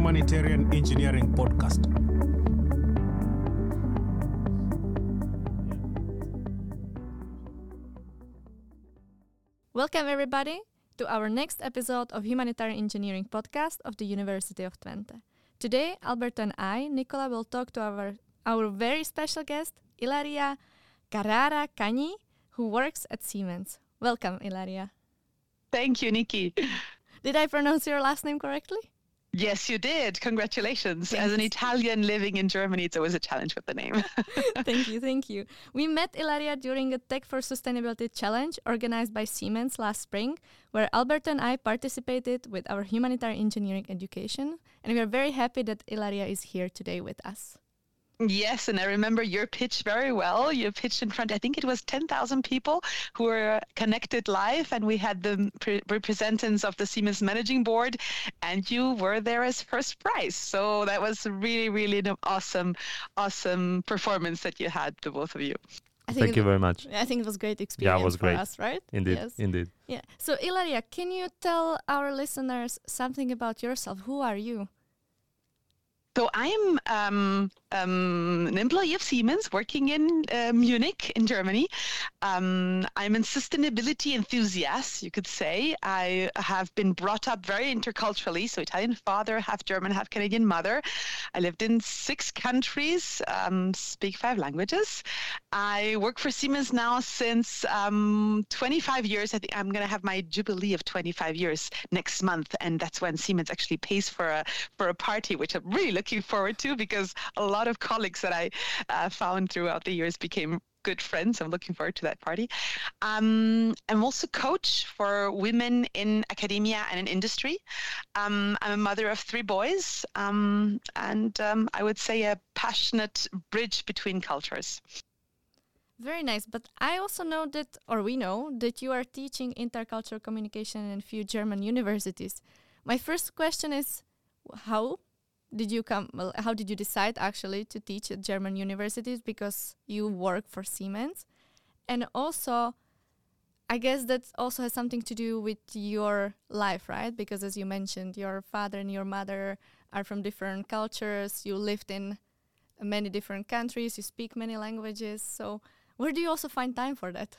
Humanitarian Engineering Podcast. Welcome, everybody, to our next episode of Humanitarian Engineering Podcast of the University of Twente. Today, Alberto and I, Nicola, will talk to our, our very special guest, Ilaria Carrara Cagni, who works at Siemens. Welcome, Ilaria. Thank you, Nikki. Did I pronounce your last name correctly? Yes, you did. Congratulations. Thanks. As an Italian living in Germany, it's always a challenge with the name. thank you, thank you. We met Ilaria during a Tech for Sustainability challenge organized by Siemens last spring, where Alberto and I participated with our humanitarian engineering education, and we are very happy that Ilaria is here today with us. Yes, and I remember your pitch very well. You pitched in front, I think it was 10,000 people who were connected live, and we had the pre- representatives of the Siemens Managing Board, and you were there as first prize. So that was really, really an awesome, awesome performance that you had, the both of you. I Thank it- you very much. I think it was great experience yeah, it was for great. us, right? Indeed, Yes. indeed. Yeah. So, Ilaria, can you tell our listeners something about yourself? Who are you? So I'm um, um, an employee of Siemens working in uh, Munich in Germany. Um, I'm a sustainability enthusiast, you could say. I have been brought up very interculturally, so Italian father, half German, half Canadian mother. I lived in six countries, um, speak five languages. I work for Siemens now since um, 25 years. I think I'm going to have my jubilee of 25 years next month, and that's when Siemens actually pays for a for a party, which I'm really looking forward to because a lot of colleagues that I uh, found throughout the years became good friends. I'm looking forward to that party. Um, I'm also coach for women in academia and in industry. Um, I'm a mother of three boys, um, and um, I would say a passionate bridge between cultures. Very nice. But I also know that, or we know, that you are teaching intercultural communication in a few German universities. My first question is how did you come, well, how did you decide actually to teach at German universities because you work for Siemens? And also, I guess that also has something to do with your life, right? Because as you mentioned, your father and your mother are from different cultures, you lived in many different countries, you speak many languages. So, where do you also find time for that?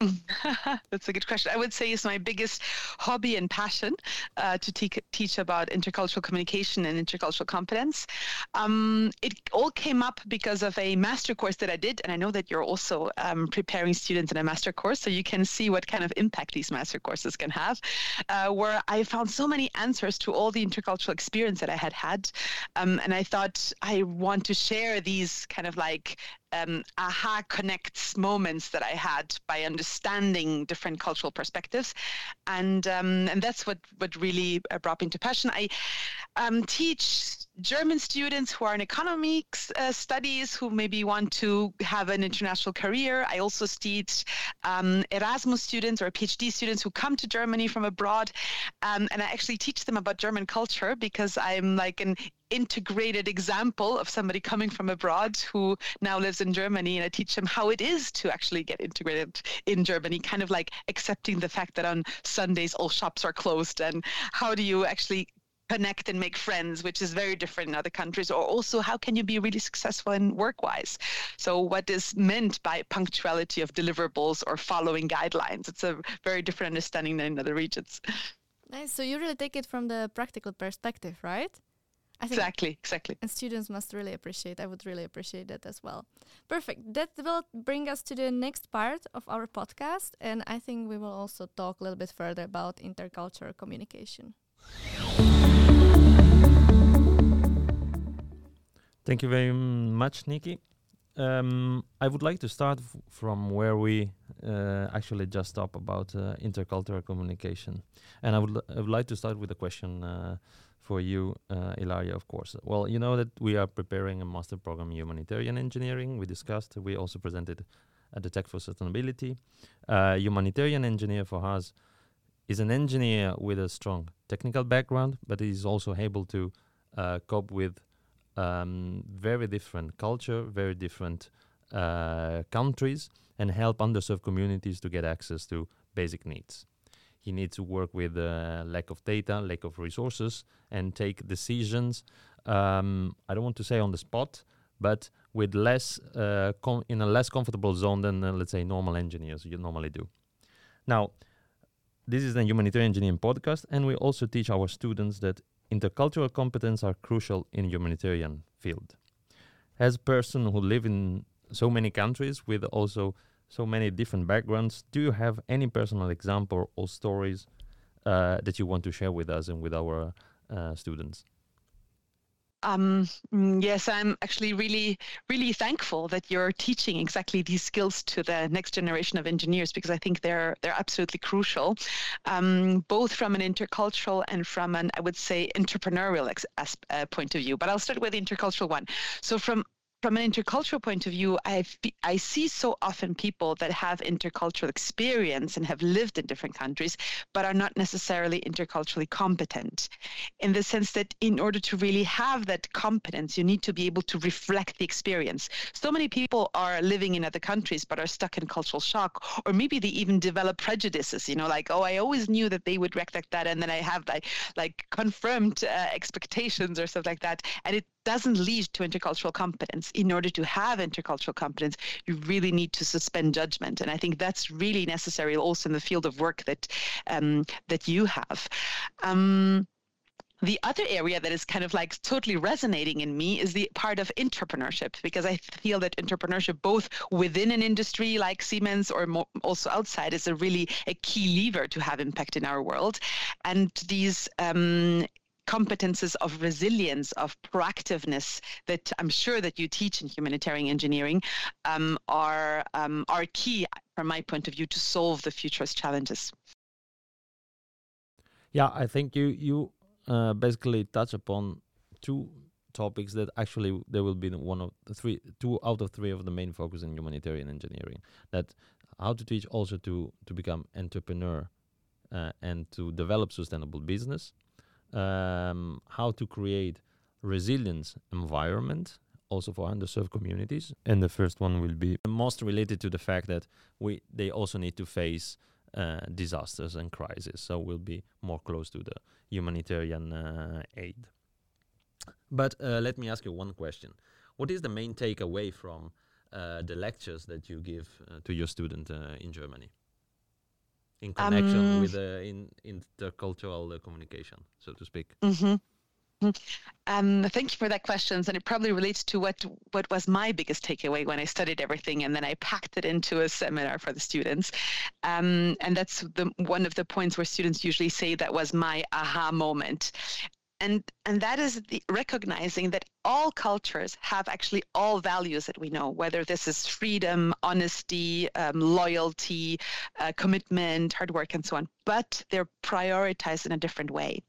That's a good question. I would say it's my biggest hobby and passion uh, to te- teach about intercultural communication and intercultural competence. Um, it all came up because of a master course that I did, and I know that you're also um, preparing students in a master course, so you can see what kind of impact these master courses can have. Uh, where I found so many answers to all the intercultural experience that I had had, um, and I thought I want to share these kind of like um, aha connects moments that I had by understanding different cultural perspectives, and um, and that's what what really uh, brought me into passion. I um, teach German students who are in economics uh, studies who maybe want to have an international career. I also teach um, Erasmus students or PhD students who come to Germany from abroad, um, and I actually teach them about German culture because I'm like an integrated example of somebody coming from abroad who now lives in Germany. And I teach them how it is to actually get integrated in Germany, kind of like accepting the fact that on Sundays all shops are closed. And how do you actually connect and make friends, which is very different in other countries, or also how can you be really successful in work wise? So, what is meant by punctuality of deliverables or following guidelines? It's a very different understanding than in other regions. Nice. So you really take it from the practical perspective, right? I think Exactly, exactly. and students must really appreciate. I would really appreciate that as well. Perfect. That will bring us to the next part of our podcast, and I think we will also talk a little bit further about intercultural communication. Thank you very much, Nikki. Um, I would like to start from where we uh, actually just stopped about uh, intercultural communication, and I would would like to start with a question uh, for you, uh, Ilaria. Of course, well, you know that we are preparing a master program in humanitarian engineering. We discussed. We also presented at the Tech for Sustainability. Uh, humanitarian engineer for us is an engineer with a strong technical background, but is also able to uh, cope with um, very different culture, very different uh, countries, and help underserved communities to get access to basic needs. he needs to work with uh, lack of data, lack of resources, and take decisions. Um, I don't want to say on the spot, but with less uh, com- in a less comfortable zone than uh, let's say normal engineers you normally do. Now, this is the humanitarian engineering podcast, and we also teach our students that intercultural competence are crucial in humanitarian field. As a person who live in so many countries with also so many different backgrounds, do you have any personal example or stories uh, that you want to share with us and with our uh, students? Um, mm, yes, I'm actually really, really thankful that you're teaching exactly these skills to the next generation of engineers because I think they're they're absolutely crucial, um, both from an intercultural and from an I would say entrepreneurial ex- as, uh, point of view. But I'll start with the intercultural one. So from from an intercultural point of view, I I see so often people that have intercultural experience and have lived in different countries, but are not necessarily interculturally competent, in the sense that in order to really have that competence, you need to be able to reflect the experience. So many people are living in other countries but are stuck in cultural shock, or maybe they even develop prejudices. You know, like oh, I always knew that they would like that, and then I have like like confirmed uh, expectations or stuff like that, and it doesn't lead to intercultural competence. In order to have intercultural competence, you really need to suspend judgment, and I think that's really necessary also in the field of work that um, that you have. Um, the other area that is kind of like totally resonating in me is the part of entrepreneurship because I feel that entrepreneurship, both within an industry like Siemens or also outside, is a really a key lever to have impact in our world. And these um, competences of resilience, of proactiveness that I'm sure that you teach in humanitarian engineering um, are um, are key from my point of view to solve the future's challenges. Yeah, I think you you uh, basically touch upon two topics that actually there will be one of the three, two out of three of the main focus in humanitarian engineering. That how to teach also to to become entrepreneur uh, and to develop sustainable business um, how to create resilience environment also for underserved communities. And the first one will be most related to the fact that we they also need to face uh, disasters and crises. So we'll be more close to the humanitarian uh, aid. But uh, let me ask you one question: What is the main takeaway from uh, the lectures that you give uh, to your student uh, in Germany? In connection um, with the in intercultural uh, communication, so to speak. Mm-hmm. mm-hmm. Um, thank you for that question, and it probably relates to what what was my biggest takeaway when I studied everything, and then I packed it into a seminar for the students. Um, and that's the one of the points where students usually say that was my aha moment and and that is the recognizing that all cultures have actually all values that we know whether this is freedom honesty um, loyalty uh, commitment hard work and so on but they're prioritized in a different way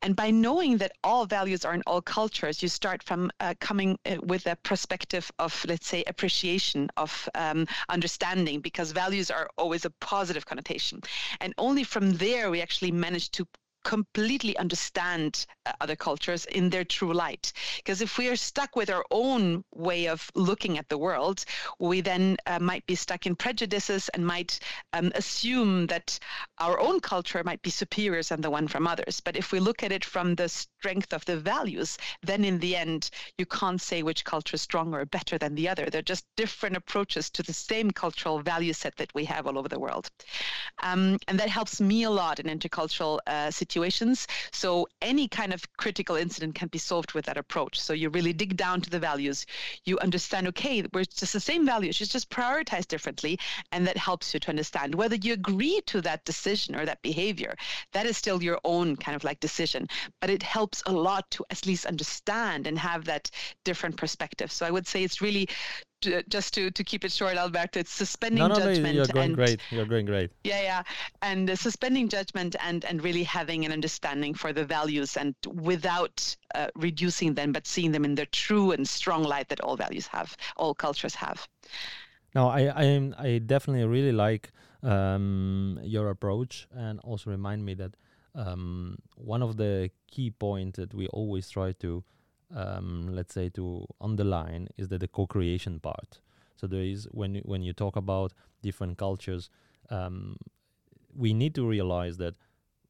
and by knowing that all values are in all cultures, you start from uh, coming uh, with a perspective of, let's say, appreciation, of um, understanding, because values are always a positive connotation. And only from there, we actually manage to completely understand uh, other cultures in their true light. Because if we are stuck with our own way of looking at the world, we then uh, might be stuck in prejudices and might um, assume that our own culture might be superior than the one from others. But if we look at it from the strength of the values, then in the end, you can't say which culture is stronger or better than the other. They're just different approaches to the same cultural value set that we have all over the world. Um, and that helps me a lot in intercultural uh, situations situations. So any kind of critical incident can be solved with that approach. So you really dig down to the values. You understand, okay, we're just the same values, it's just prioritized differently. And that helps you to understand whether you agree to that decision or that behavior. That is still your own kind of like decision. But it helps a lot to at least understand and have that different perspective. So I would say it's really just to to keep it short, Alberto, it's suspending no, no, judgment. No, you're going and, great. You're going great. Yeah, yeah, and uh, suspending judgment and and really having an understanding for the values and without uh, reducing them, but seeing them in their true and strong light that all values have, all cultures have. No, I I I definitely really like um, your approach, and also remind me that um, one of the key points that we always try to um, let's say to underline is that the co-creation part. So there is when when you talk about different cultures, um, we need to realize that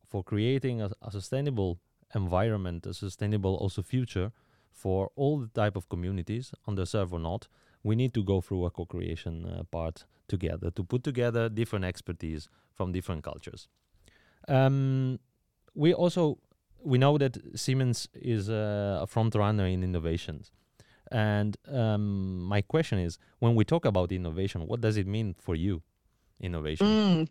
for creating a, a sustainable environment, a sustainable also future for all the type of communities, underserved or not, we need to go through a co-creation uh, part together to put together different expertise from different cultures. Um, we also we know that Siemens is a front runner in innovations. And um, my question is, when we talk about innovation, what does it mean for you, innovation? Mm,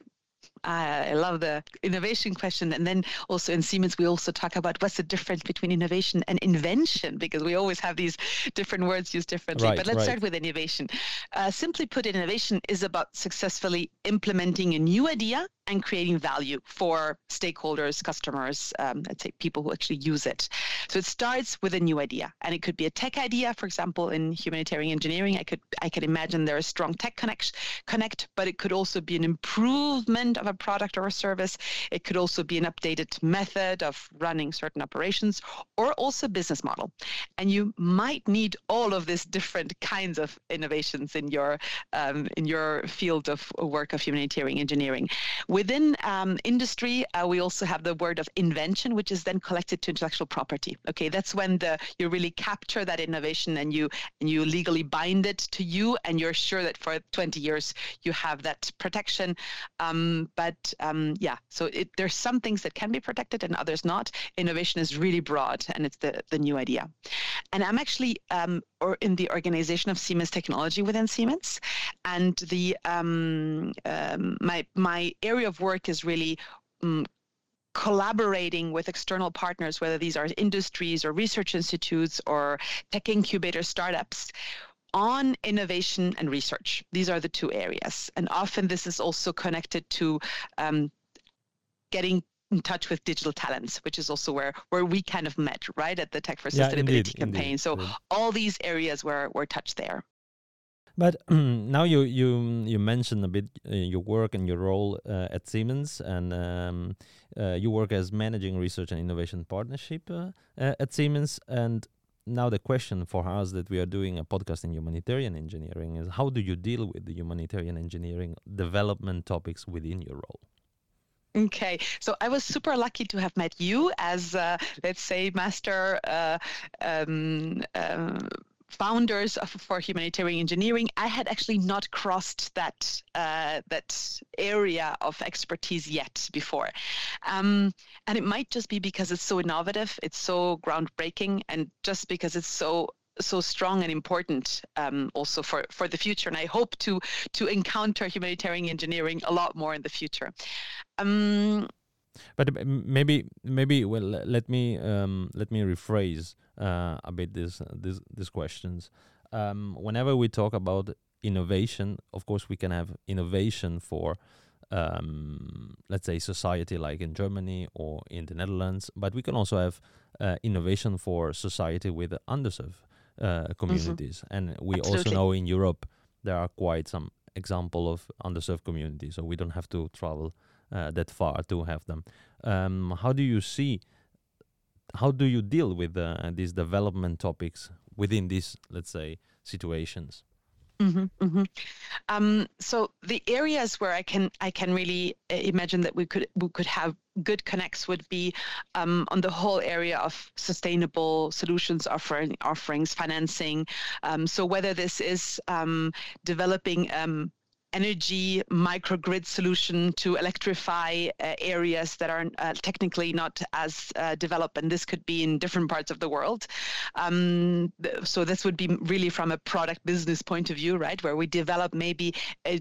I love the innovation question. And then also in Siemens, we also talk about what's the difference between innovation and invention, because we always have these different words used differently. Right, but let's right. start with innovation. Uh, simply put, innovation is about successfully implementing a new idea and creating value for stakeholders, customers, um, let's say people who actually use it. So it starts with a new idea, and it could be a tech idea. For example, in humanitarian engineering, I could I could imagine there is strong tech connect, connect, but it could also be an improvement of a product or a service. It could also be an updated method of running certain operations, or also business model. And you might need all of these different kinds of innovations in your um, in your field of work of humanitarian engineering. Within um, industry, uh, we also have the word of invention, which is then collected to intellectual property. Okay, that's when the you really capture that innovation and you and you legally bind it to you, and you're sure that for 20 years you have that protection. Um, but um, yeah, so it, there's some things that can be protected and others not. Innovation is really broad, and it's the the new idea. And I'm actually um, or in the organization of Siemens Technology within Siemens, and the um, um, my my area of work is really um, collaborating with external partners, whether these are industries or research institutes or tech incubator startups. On innovation and research. These are the two areas. And often this is also connected to um, getting in touch with digital talents, which is also where where we kind of met, right, at the Tech for Yeah, Sustainability indeed, campaign. indeed, So indeed. all these areas were were touched there. But now you you you mentioned a bit uh, your work and your role uh, at Siemens, and um, uh, you work as managing research and innovation partnership uh, uh, at Siemens. And now the question for us that we are doing a podcast in humanitarian engineering is how do you deal with the humanitarian engineering development topics within your role? Okay, so I was super lucky to have met you as, uh, let's say, master um, uh, founders of, for humanitarian engineering. I had actually not crossed that uh, that area of expertise yet before, um, and it might just be because it's so innovative, it's so groundbreaking, and just because it's so so strong and important um, also for, for the future. And I hope to to encounter humanitarian engineering a lot more in the future. Um, But maybe maybe well let me um, let me rephrase uh, a bit this this these questions. Um, whenever we talk about innovation, of course we can have innovation for um, let's say society like in Germany or in the Netherlands, but we can also have uh, innovation for society with underserved uh, communities, and we also know in Europe there are quite some example of underserved communities, so we don't have to travel uh, that far to have them. Um, how do you see? How do you deal with uh, these development topics within these, let's say, situations? Mhm, mhm. Um, so the areas where I can I can really uh, imagine that we could we could have good connects would be um, on the whole area of sustainable solutions offering offerings financing. Um, so whether this is um, developing um, energy microgrid solution to electrify uh, areas that are uh, technically not as uh, developed, and this could be in different parts of the world. Um, so this would be really from a product business point of view, right, where we develop maybe a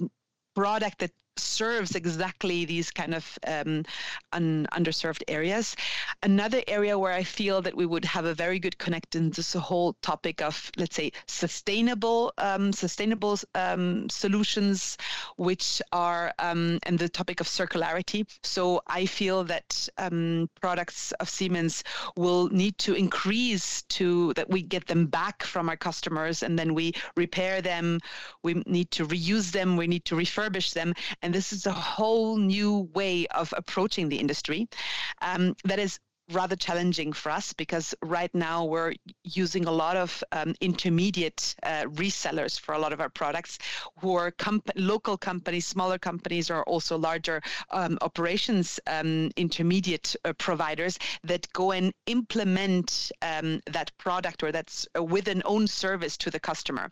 product that serves exactly these kind of um, un- underserved areas. Another area where I feel that we would have a very good connect in this whole topic of, let's say, sustainable, um, sustainable um, solutions, which are, um, and the topic of circularity. So I feel that um, products of Siemens will need to increase to that we get them back from our customers and then we repair them. We need to reuse them. We need to refurbish them. And this is a whole new way of approaching the industry um, that is rather challenging for us because right now we're using a lot of um, intermediate uh, resellers for a lot of our products who are comp- local companies, smaller companies, or also larger um, operations um, intermediate uh, providers that go and implement um, that product or that's uh, with an own service to the customer.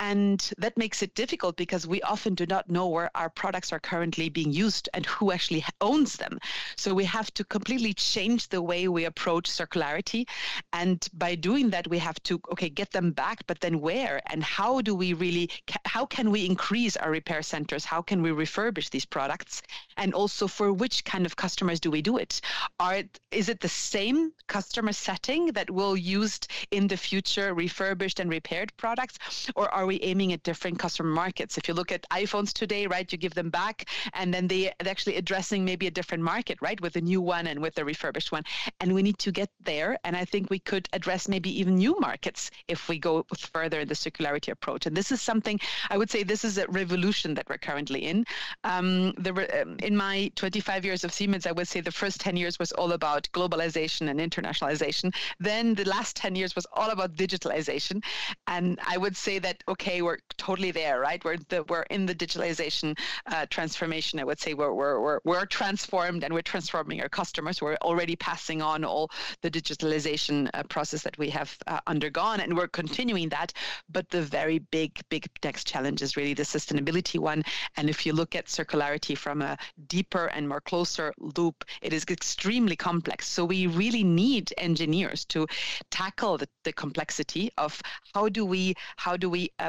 And that makes it difficult because we often do not know where our products are currently being used and who actually owns them. So we have to completely change the way we approach circularity. And by doing that, we have to, okay, get them back, but then where and how do we really, how can we increase our repair centers? How can we refurbish these products? And also for which kind of customers do we do it? Are, is it the same customer setting that will used in the future refurbished and repaired products? Or are we aiming at different customer markets? If you look at iPhones today, right, you give them back and then they, are actually addressing maybe a different market, right, with a new one and with a refurbished one. And we need to get there. And I think we could address maybe even new markets if we go further in the circularity approach. And this is something I would say this is a revolution that we're currently in. Um, um, in my 25 years of Siemens, I would say the first 10 years was all about globalization and internationalization. Then the last 10 years was all about digitalization. And I would say that, okay, okay, we're totally there, right? We're the, we're in the digitalization uh, transformation. I would say we're, we're we're we're transformed and we're transforming our customers. We're already passing on all the digitalization uh, process that we have uh, undergone, and we're continuing that. But the very big big next challenge is really the sustainability one. And if you look at circularity from a deeper and more closer loop, it is extremely complex. So we really need engineers to tackle the, the complexity of how do we how do we uh,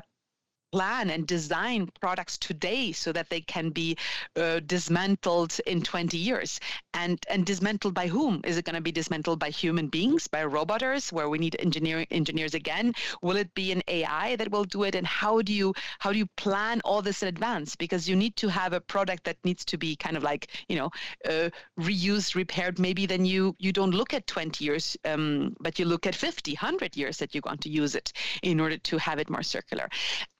plan and design products today so that they can be uh, dismantled in 20 years. And and dismantled by whom? Is it going to be dismantled by human beings by roboters where we need engineering engineers again? Will it be an ai that will do it? And how do you how do you plan all this in advance? Because you need to have a product that needs to be kind of like you know uh, reused repaired maybe then you you don't look at 20 years um, but you look at 50 100 years that you want to use it in order to have it more circular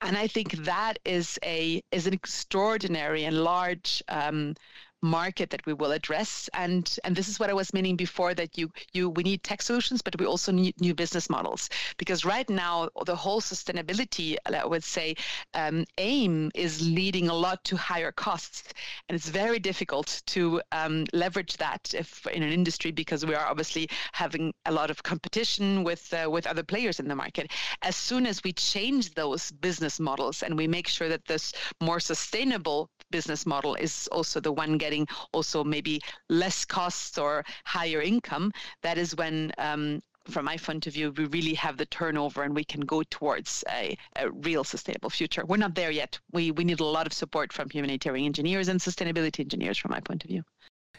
and I think that is a is an extraordinary and large um, market that we will address. And and this is what i was meaning before that you you we need tech solutions but we also need new business models. Because right now the whole sustainability i would say um, aim is leading a lot to higher costs. And it's very difficult to um, leverage that if in an industry because we are obviously having a lot of competition with uh, with other players in the market. As soon as we change those business models and we make sure that this more sustainable business model is also the one getting also maybe less costs or higher income, that is when um, from my point of view, we really have the turnover and we can go towards a, a, real sustainable future. We're not there yet. We, we need a lot of support from humanitarian engineers and sustainability engineers, from my point of view.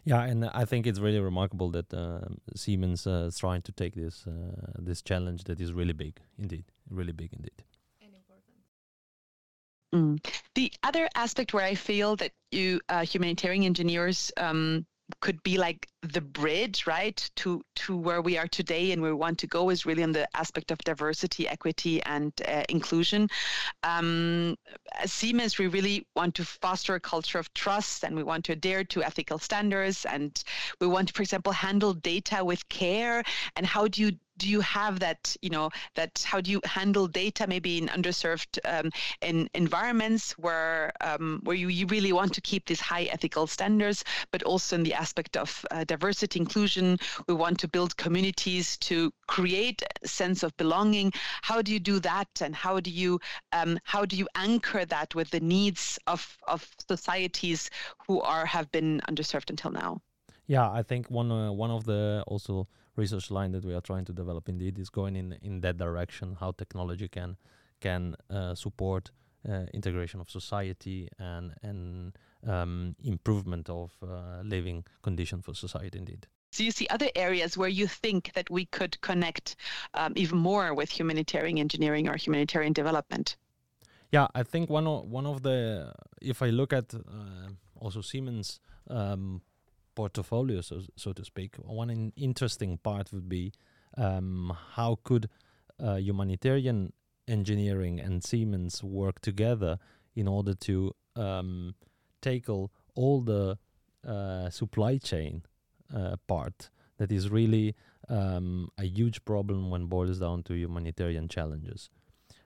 Yeah, and I think it's really remarkable that uh, Siemens uh, is trying to take this uh, this challenge that is really big, indeed, really big indeed. Mm. The other aspect where I feel that you uh, humanitarian engineers um, could be like the bridge right to to where we are today and where we want to go is really on the aspect of diversity equity and uh, inclusion um, as siemens we really want to foster a culture of trust and we want to adhere to ethical standards and we want to for example handle data with care and how do you do you have that you know that how do you handle data maybe in underserved um, in environments where um, where you, you really want to keep these high ethical standards but also in the aspect of uh, diversity inclusion? We want to build communities to create a sense of belonging. How do you do that and how do you um, how do you anchor that with the needs of of societies who are have been underserved until now? Yeah i think one uh, one of the also research line that we are trying to develop indeed is going in in that direction how technology can can uh, support uh, integration of society and and um, improvement of uh, living condition for society indeed. So you see other areas where you think that we could connect um, even more with humanitarian engineering or humanitarian development? Yeah i think one of one of the if i look at uh, also siemens um, portfolio, so so to speak. One in interesting part would be um, how could uh, humanitarian engineering and Siemens work together in order to um, tackle all the uh, supply chain uh, part that is really um, a huge problem when boils down to humanitarian challenges.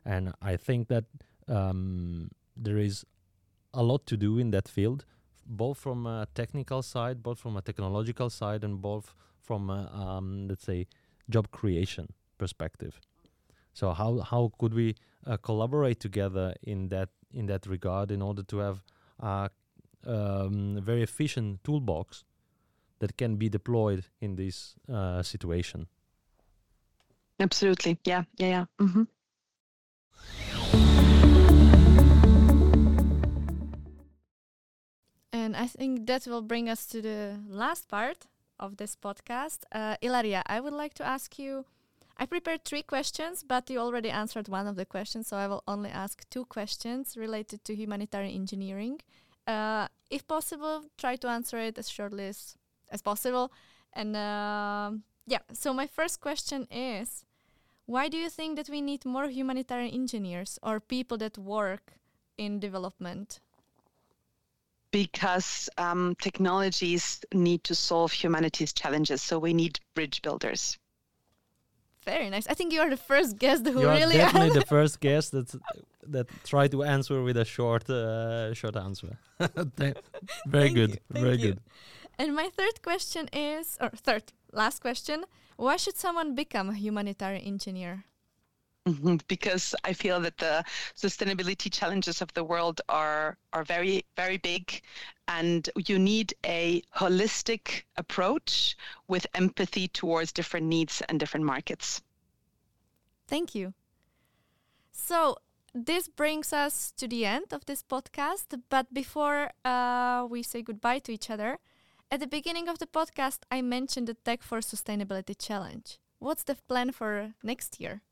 And I think that um, there is a lot to do in that field, both from a technical side, both from a technological side, and both from a, um, let's say job creation perspective. So how how could we uh, collaborate together in that in that regard in order to have a um, very efficient toolbox that can be deployed in this uh, situation? Absolutely. Yeah. Yeah. Yeah. Mm-hmm. And I think that will bring us to the last part of this podcast. Uh, Ilaria, I would like to ask you. I prepared three questions, but you already answered one of the questions, so I will only ask two questions related to humanitarian engineering. Uh, if possible, try to answer it as shortly as, as possible. And uh, yeah, so my first question is why do you think that we need more humanitarian engineers or people that work in development? Because um, technologies need to solve humanity's challenges, so we need bridge builders. Very nice. I think you are the first guest who you are really definitely the first guest that that try to answer with a short uh, short answer. very Thank good, you, thank very you. good. And my third question is, or third, last question: Why should someone become a humanitarian engineer? Mhm, Because I feel that the sustainability challenges of the world are are very very big, and you need a holistic approach with empathy towards different needs and different markets. Thank you. So this brings us to the end of this podcast. But before uh, we say goodbye to each other, at the beginning of the podcast, I mentioned the Tech for Sustainability Challenge. What's the plan for next year?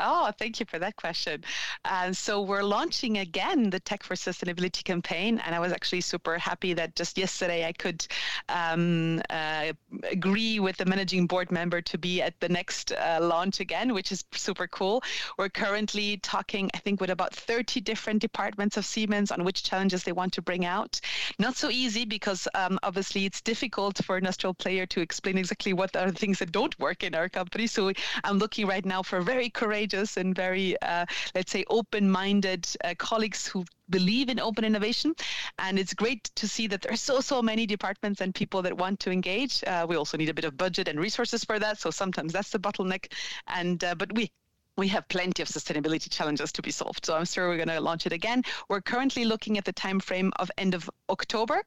Oh, thank you for that question. And so we're launching again the Tech for Sustainability campaign, and I was actually super happy that just yesterday I could um, uh, agree with the managing board member to be at the next uh, launch again, which is super cool. We're currently talking, I think, with about 30 different departments of Siemens on which challenges they want to bring out. Not so easy because um, obviously it's difficult for an industrial player to explain exactly what are the things that don't work in our company. So I'm looking right now for very courageous and very, uh, let's say, open-minded uh, colleagues who believe in open innovation. And it's great to see that there are so, so many departments and people that want to engage. Uh, we also need a bit of budget and resources for that. So sometimes that's the bottleneck. And uh, but we we have plenty of sustainability challenges to be solved. So I'm sure we're going to launch it again. We're currently looking at the time frame of end of October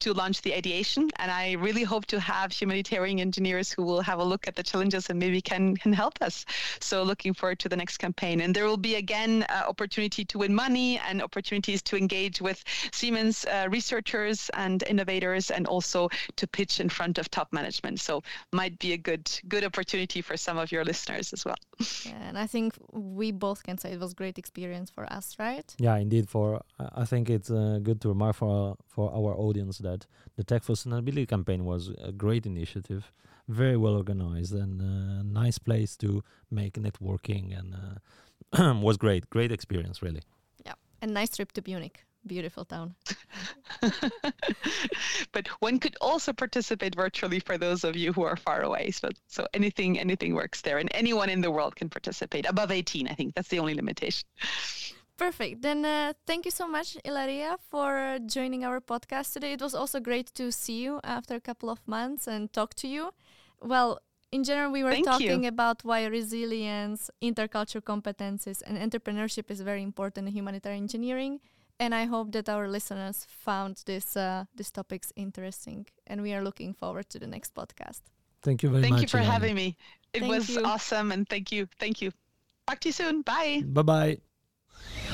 to launch the ideation, and I really hope to have humanitarian engineers who will have a look at the challenges and maybe can can help us. So looking forward to the next campaign, and there will be again uh, opportunity to win money and opportunities to engage with Siemens uh, researchers and innovators, and also to pitch in front of top management. So might be a good good opportunity for some of your listeners as well. Yeah, and I think we both can say it was great experience for us, right? Yeah, indeed. For I I think it's uh, good to remark for for our audience that the Tech for Sustainability campaign was a great initiative, very well organized, and uh, nice place to make networking, and uh, was great. Great experience, really. Yeah, and nice trip to Munich. Beautiful town. but one could also participate virtually for those of you who are far away. So, so anything, anything works there, and anyone in the world can participate. Above 18, I think that's the only limitation. Perfect. Then uh, thank you so much, Ilaria, for joining our podcast today. It was also great to see you after a couple of months and talk to you. Well, in general, we were Thank talking you. about why resilience, intercultural competences, and entrepreneurship is very important in humanitarian engineering. And I hope that our listeners found this uh, these topics interesting. And we are looking forward to the next podcast. Thank you very Thank much. Thank you for having me. It Thank was you. awesome, and thank you, thank you. Talk to you soon. Bye. Bye bye.